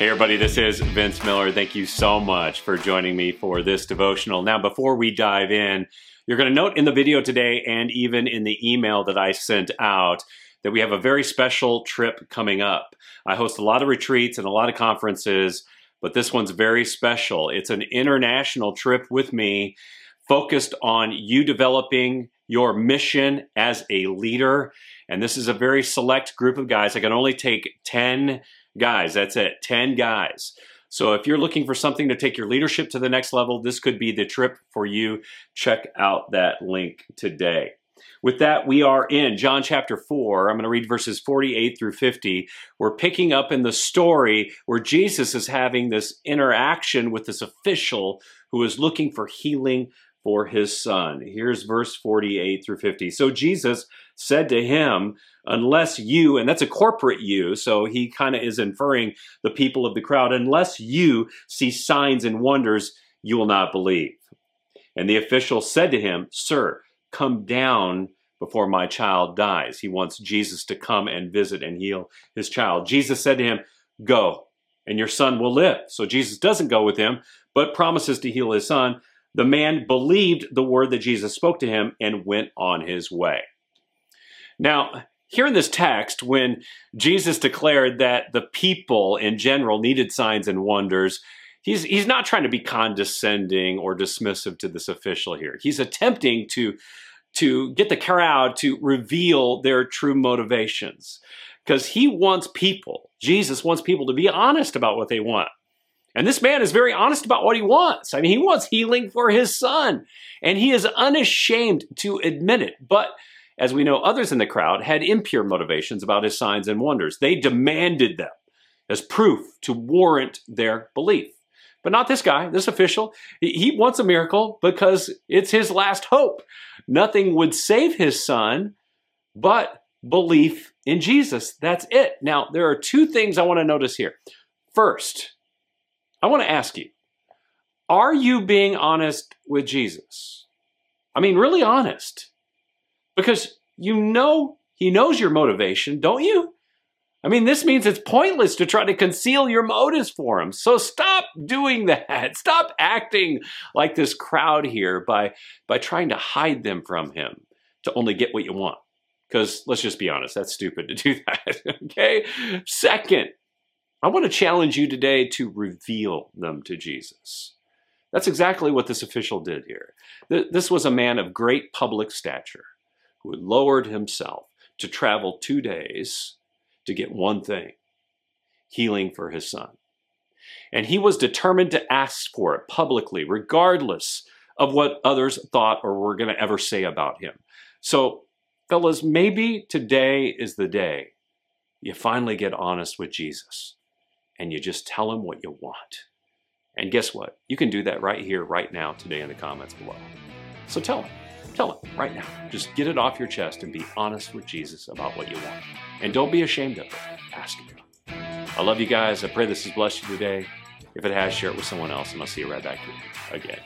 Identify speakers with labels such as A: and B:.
A: Hey, everybody, this is Vince Miller. Thank you so much for joining me for this devotional. Now, before we dive in, you're going to note in the video today and even in the email that I sent out that we have a very special trip coming up. I host a lot of retreats and a lot of conferences, but this one's very special. It's an international trip with me focused on you developing your mission as a leader. And this is a very select group of guys. I can only take 10 guys. That's it, 10 guys. So if you're looking for something to take your leadership to the next level, this could be the trip for you. Check out that link today. With that, we are in John chapter 4. I'm going to read verses 48 through 50. We're picking up in the story where Jesus is having this interaction with this official who is looking for healing for his son. Here's verse 48 through 50. So Jesus said to him, Unless you, and that's a corporate you, so he kind of is inferring the people of the crowd, unless you see signs and wonders, you will not believe. And the official said to him, Sir, come down before my child dies. He wants Jesus to come and visit and heal his child. Jesus said to him, Go, and your son will live. So Jesus doesn't go with him, but promises to heal his son. The man believed the word that Jesus spoke to him and went on his way. Now, here in this text, when Jesus declared that the people in general needed signs and wonders, he's, he's not trying to be condescending or dismissive to this official here. He's attempting to, to get the crowd to reveal their true motivations because he wants people, Jesus wants people to be honest about what they want. And this man is very honest about what he wants. I mean, he wants healing for his son, and he is unashamed to admit it. But as we know, others in the crowd had impure motivations about his signs and wonders. They demanded them as proof to warrant their belief. But not this guy, this official. He wants a miracle because it's his last hope. Nothing would save his son but belief in Jesus. That's it. Now, there are two things I want to notice here. First, I want to ask you are you being honest with Jesus? I mean, really honest. Because you know he knows your motivation, don't you? I mean, this means it's pointless to try to conceal your motives for him. So stop doing that. Stop acting like this crowd here by, by trying to hide them from him to only get what you want. Because let's just be honest, that's stupid to do that. okay? Second, I want to challenge you today to reveal them to Jesus. That's exactly what this official did here. This was a man of great public stature who had lowered himself to travel two days to get one thing healing for his son. And he was determined to ask for it publicly, regardless of what others thought or were going to ever say about him. So, fellas, maybe today is the day you finally get honest with Jesus and you just tell him what you want. And guess what? You can do that right here, right now, today in the comments below. So tell him. Tell him right now. Just get it off your chest and be honest with Jesus about what you want. And don't be ashamed of it. Ask him. I love you guys. I pray this has blessed you today. If it has, share it with someone else, and I'll see you right back here again.